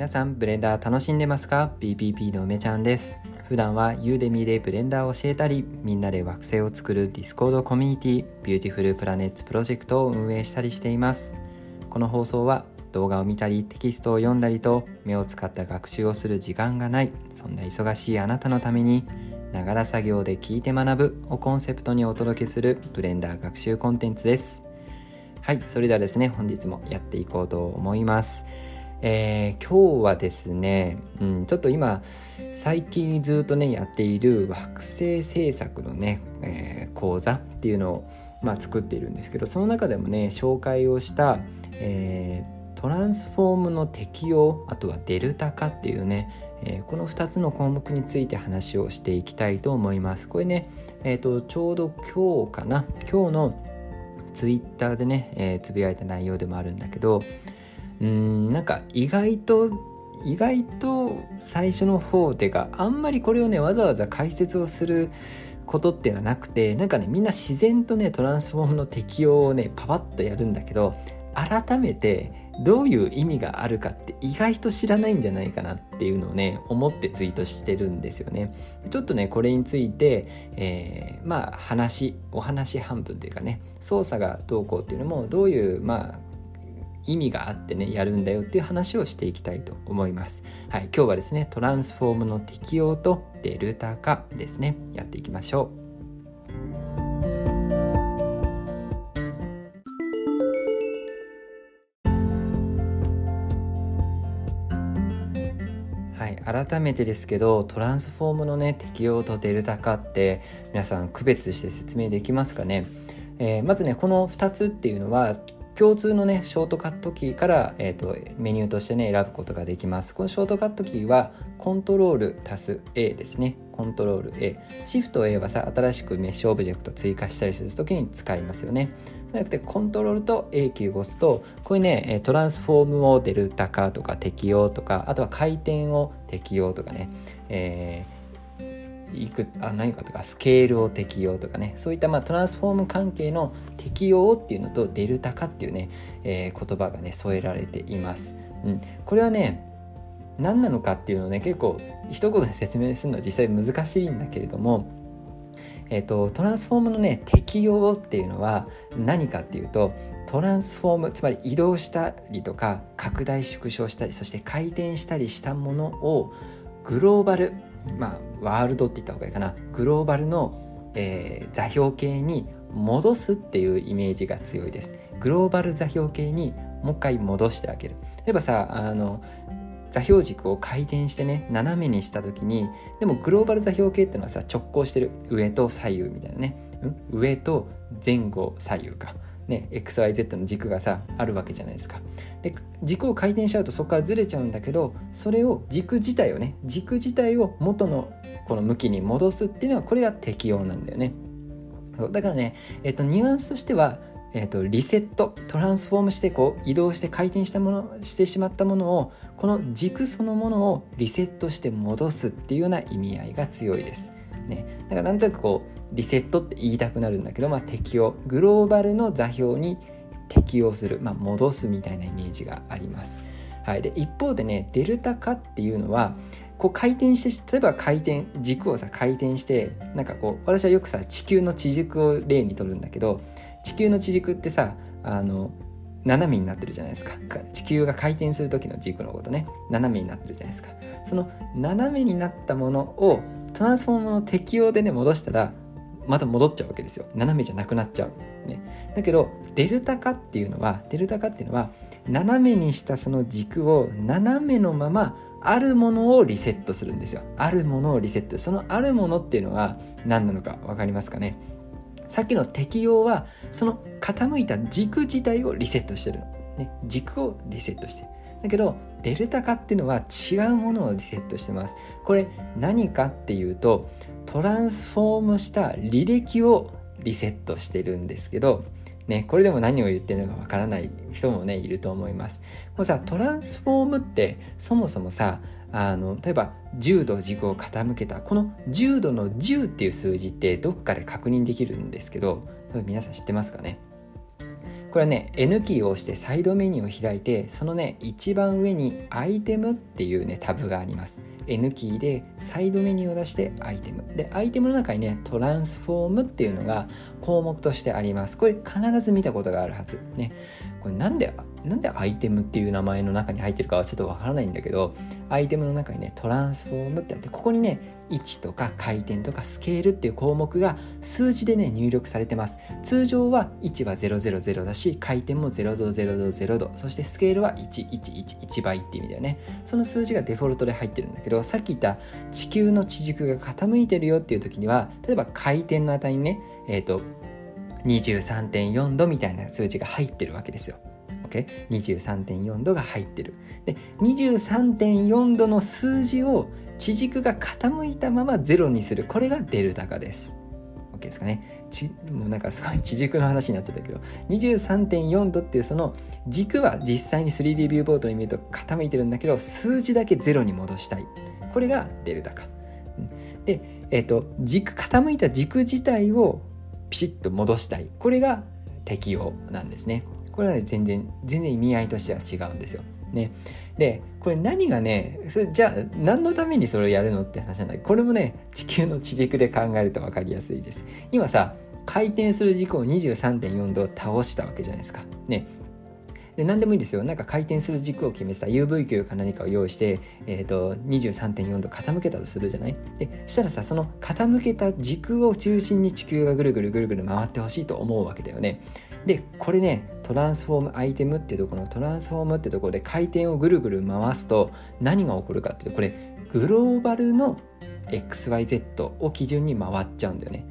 皆さんブレンダー楽しんでますか ?BPP の梅ちゃんです。普段はユーデミーでブレンダーを教えたりみんなで惑星を作るディスコードコミュニティ Beautiful Planets Project を運営したりしています。この放送は動画を見たりテキストを読んだりと目を使った学習をする時間がないそんな忙しいあなたのためにながら作業で聞いて学ぶをコンセプトにお届けするブレンダー学習コンテンツです。はいそれではですね本日もやっていこうと思います。えー、今日はですね、うん、ちょっと今最近ずっとねやっている惑星制作のね、えー、講座っていうのを、まあ、作っているんですけどその中でもね紹介をした、えー、トランスフォームの適用あとはデルタ化っていうね、え、この2つの項目について話をしていきたいと思います。これね、えーと、ちょうど今日かな？今日のツイッターでね、え、つぶやいた内容でもあるんだけどうんなんか意外と意外と最初の方っていうかあんまりこれをねわざわざ解説をすることっていうのはなくてなんかねみんな自然とねトランスフォームの適用をねパパッとやるんだけど改めてどういう意味があるかって意外と知らないんじゃないかなっていうのをね思ってツイートしてるんですよね。ちょっとねこれについて、えー、まあ話お話半分というかね操作がどうこうっていうのもどういうまあ意味があってねやるんだよっていう話をしていきたいと思います。はい、今日はですねトランスフォームの適用とデルタ化ですねやっていきましょう。はい、改めてですけどトランスフォームのね適用とデルタ化って皆さん区別して説明できますかね、えー、まずねこの2つっていうのは共通のねショートカットキーから、えーと、メニューとしてね選ぶことができます。このショートカットキーはコントロール足す A ですね。コントロール A シフト A はさ新しくメッシュオブジェクト追加したりするときに使いますよね。じゃなくてコントロールと A キーを押すとこういうねトランスフォームをデルタ化とか適用とかあとは回転を適用とかね、えーいくあ何かとかスケールを適用とかねそういったまあトランスフォーム関係の適用っていうのとデルタ化っていうね、えー、言葉がね添えられています。うん、これはね何なのかっていうのをね結構一言で説明するのは実際難しいんだけれども、えーと、トランスフォームのね適用っていうのは何かっていうとトランスフォームつまり移動したりとか拡大縮小したりそして回転したりしたものをグローバルまあワールドって言った方がいいかな。グローバルの、えー、座標系に戻すっていうイメージが強いです。グローバル座標系にもう一回戻してあげる。例えばさあの座標軸を回転してね斜めにした時にでもグローバル座標系っていうのはさ直行してる。上と左右みたいなね、うん、上と前後左右か。ね、XYZ の軸がさあるわけじゃないですかで軸を回転しちゃうとそこからずれちゃうんだけどそれを軸自体をね軸自体を元のこの向きに戻すっていうのはこれが適用なんだよねそうだからね、えっと、ニュアンスとしてはえーと、リセットトランスフォームしてこう移動して回転したものしてしまったものをこの軸そのものをリセットして戻すっていうような意味合いが強いです。ね、だからなんとなくこうリセットって言いたくなるんだけど、まあ、適用グローバルの座標に適用する、まあ、戻すみたいなイメージがあります。はい、で一方でねデルタ化っていうのはこう回転して例えば回転軸をさ回転してなんかこう私はよくさ地球の地軸を例にとるんだけど地球の地軸ってさあの斜めになってるじゃないですか。地球が回転する時の軸のことね。斜めになってるじゃないですか。その斜めになったものをトランスフォームの適用でね戻したらまた戻っちゃうわけですよ。斜めじゃなくなっちゃう、ね、だけどデルタ化っていうのはデルタ化っていうのは斜めにしたその軸を斜めのままあるものをリセットするんですよ。あるものをリセットそのあるものっていうのは何なのか分かりますかね？さっきの適用はその傾いた軸自体をリセットしてるの、ね、軸をリセットして。だけどデルタ化っていうのは違うものをリセットしてます。これ何かっていうとトランスフォームした履歴をリセットしてるんですけど、ね、これでも何を言ってるのかわからない人もねいると思います。これさトランスフォームってそもそもさあの例えば10度軸を傾けたこの10度の10っていう数字ってどっかで確認できるんですけど多分皆さん知ってますかね？これはね N キーを押してサイドメニューを開いてそのね一番上にアイテムっていうねタブがあります。N キーでサイドメニューを出してアイテム。でアイテムの中にねトランスフォームっていうのが項目としてあります。これ必ず見たことがあるはず。ね。これなんでなんでアイテムっていう名前の中に入ってるかはちょっとわからないんだけどアイテムの中にねトランスフォームってあってここにね位置とか回転とかスケールっていう項目が数字でね入力されてます。通常は位置は000だし回転も0度0度0度そしてスケールは1111倍っていう意味だよね。その数字がデフォルトで入ってるんだけどさっき言った地球の地軸が傾いてるよっていう時には例えば回転の値にねえっ、ー、と23.4度みたいな数字が入ってるわけですよ。OK23.4 度が入ってる。で23.4度の数字を地軸が傾いたままゼロにする。これがデルタ化です。OK ですかね。ちもうなんかすごい地軸の話になっちゃったけど。23.4度っていうその軸は実際に 3D ビューボードに見ると傾いてるんだけど数字だけゼロに戻したい。これがデルタ化。で、えーと、軸傾いた軸自体をピシッと戻したい。これが適用なんですね。これはね全然全然意味合いとしては違うんですよ。ね、でこれ何がねそれじゃあ何のためにそれをやるのって話なんだけどこれもね地球の地軸で考えると分かりやすいです。今さ回転する軸を23.4度倒したわけじゃないですか。ねで何でもいいですよなんか回転する軸を決めてさ UV 球か何かを用意して、えーと、23.4度傾けたとするじゃない？でしたらさその傾けた軸を中心に地球がぐるぐるぐるぐる回ってほしいと思うわけだよねでこれねトランスフォームアイテムっていうところのトランスフォームってところで回転をぐるぐる回すと何が起こるかっていうとこれグローバルの XYZ を基準に回っちゃうんだよね。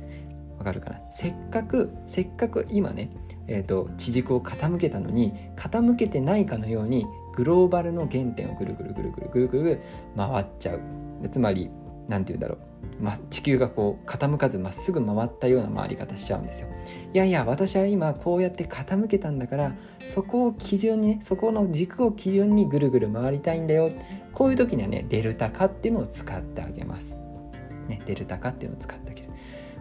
わかるかな？せっかくせっかく今ねえーと、地軸を傾けたのに傾けてないかのようにグローバルの原点をぐるぐるぐるぐるぐるぐる回っちゃうつまり何て言うんだろう、ま、地球がこう傾かずまっすぐ回ったような回り方しちゃうんですよ。いやいや私は今こうやって傾けたんだからそこを基準にそこの軸を基準にぐるぐる回りたいんだよ。こういう時にはねデルタ化っていうのを使ってあげます、ね、デルタ化っていうのを使ってあげる。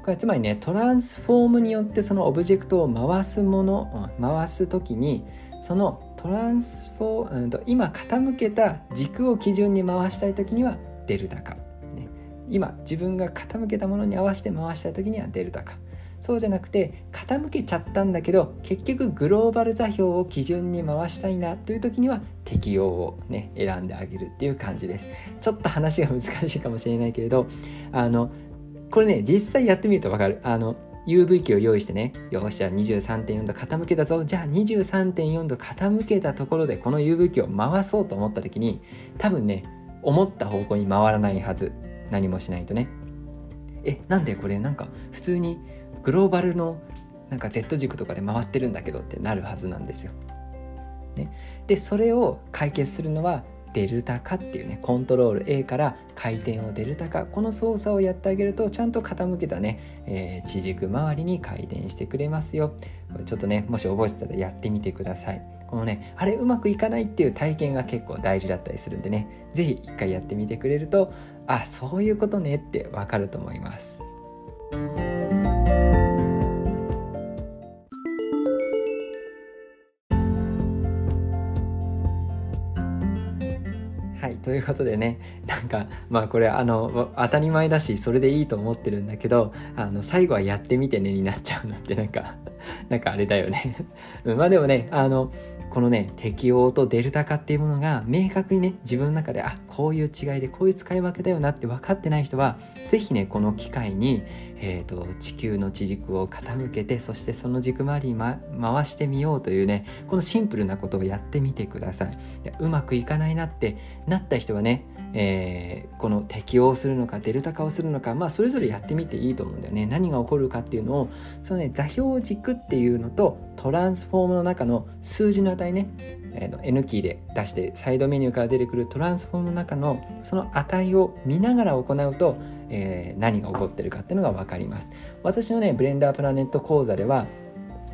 これつまりねトランスフォームによってそのオブジェクトを回すもの、回す時にそのトランスフォー、うん、今傾けた軸を基準に回したい時にはデルタ化。今自分が傾けたものに合わせて回した時にはデルタか。そうじゃなくて傾けちゃったんだけど結局グローバル座標を基準に回したいなという時には適用をね選んであげるっていう感じです。ちょっと話が難しいかもしれないけれどあのこれね実際やってみると分かる。あの UV 機を用意してね。よっしゃ23.4度傾けたぞ。じゃあ23.4度傾けたところでこの UV 機を回そうと思った時に多分ね思った方向に回らないはず。何もしないとねえなんでこれなんか普通にグローバルのなんか Z 軸とかで回ってるんだけどってなるはずなんですよ。ね、でそれを解決するのはデルタ化っていうねコントロール A から回転をデルタ化この操作をやってあげるとちゃんと傾けたね、えー、地軸周りに回転してくれますよちょっとねもし覚えてたらやってみてくださいこのねあれうまくいかないっていう体験が結構大事だったりするんでね是非一回やってみてくれるとあそういうことねってわかると思います。はいということでねなんかまあこれあの当たり前だしそれでいいと思ってるんだけどあの最後はやってみてねになっちゃうのってなんかなんかあれだよね。まあでもねあのこのね適応とデルタ化っていうものが明確にね自分の中であこういう違いでこういう使い分けだよなって分かってない人は是非ねこの機会に、えーと、地球の地軸を傾けてそしてその軸周りに、ま、回してみようというねこのシンプルなことをやってみてください。うまくいかないなってなった人はねえー、この適応するのかデルタ化をするのかまあそれぞれやってみていいと思うんだよね。何が起こるかっていうのをそのね座標軸っていうのとトランスフォームの中の数字の値ね、えー、N キーで出してサイドメニューから出てくるトランスフォームの中のその値を見ながら行うと、えー、何が起こってるかっていうのが分かります。私のねブレンダープラネット講座では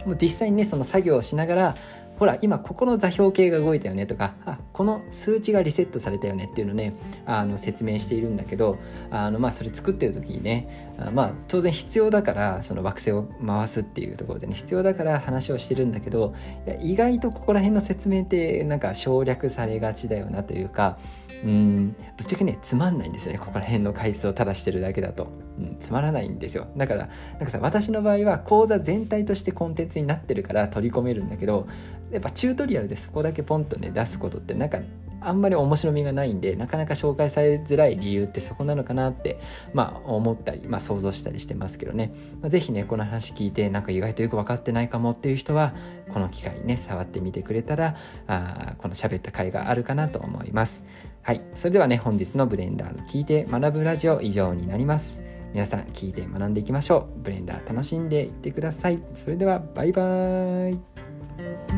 もう実際にねその作業をしながらほら今ここの座標系が動いたよねとかあこの数値がリセットされたよねっていうのねあの説明しているんだけどあのまあそれ作ってる時にねあまあ当然必要だからその惑星を回すっていうところでね必要だから話をしてるんだけどいや意外とここら辺の説明ってなんか省略されがちだよなというかうん。ぶっちゃけねつまんないんですよね。ここら辺の回数をただしてるだけだと、うん、つまらないんですよ。だからなんかさ私の場合は講座全体としてコンテンツになってるから取り込めるんだけどやっぱチュートリアルでそこだけポンとね出すことってなんかあんまり面白みがないんでなかなか紹介されづらい理由ってそこなのかなってまあ思ったり、まあ、想像したりしてますけどね、まあ、是非ねこの話聞いてなんか意外とよく分かってないかもっていう人はこの機会にね触ってみてくれたらあこの喋った回があるかなと思います。はい。それではね本日のブレンダーの聞いて学ぶラジオ以上になります。皆さん聞いて学んでいきましょう。ブレンダー楽しんでいってください。それではバイバーイ。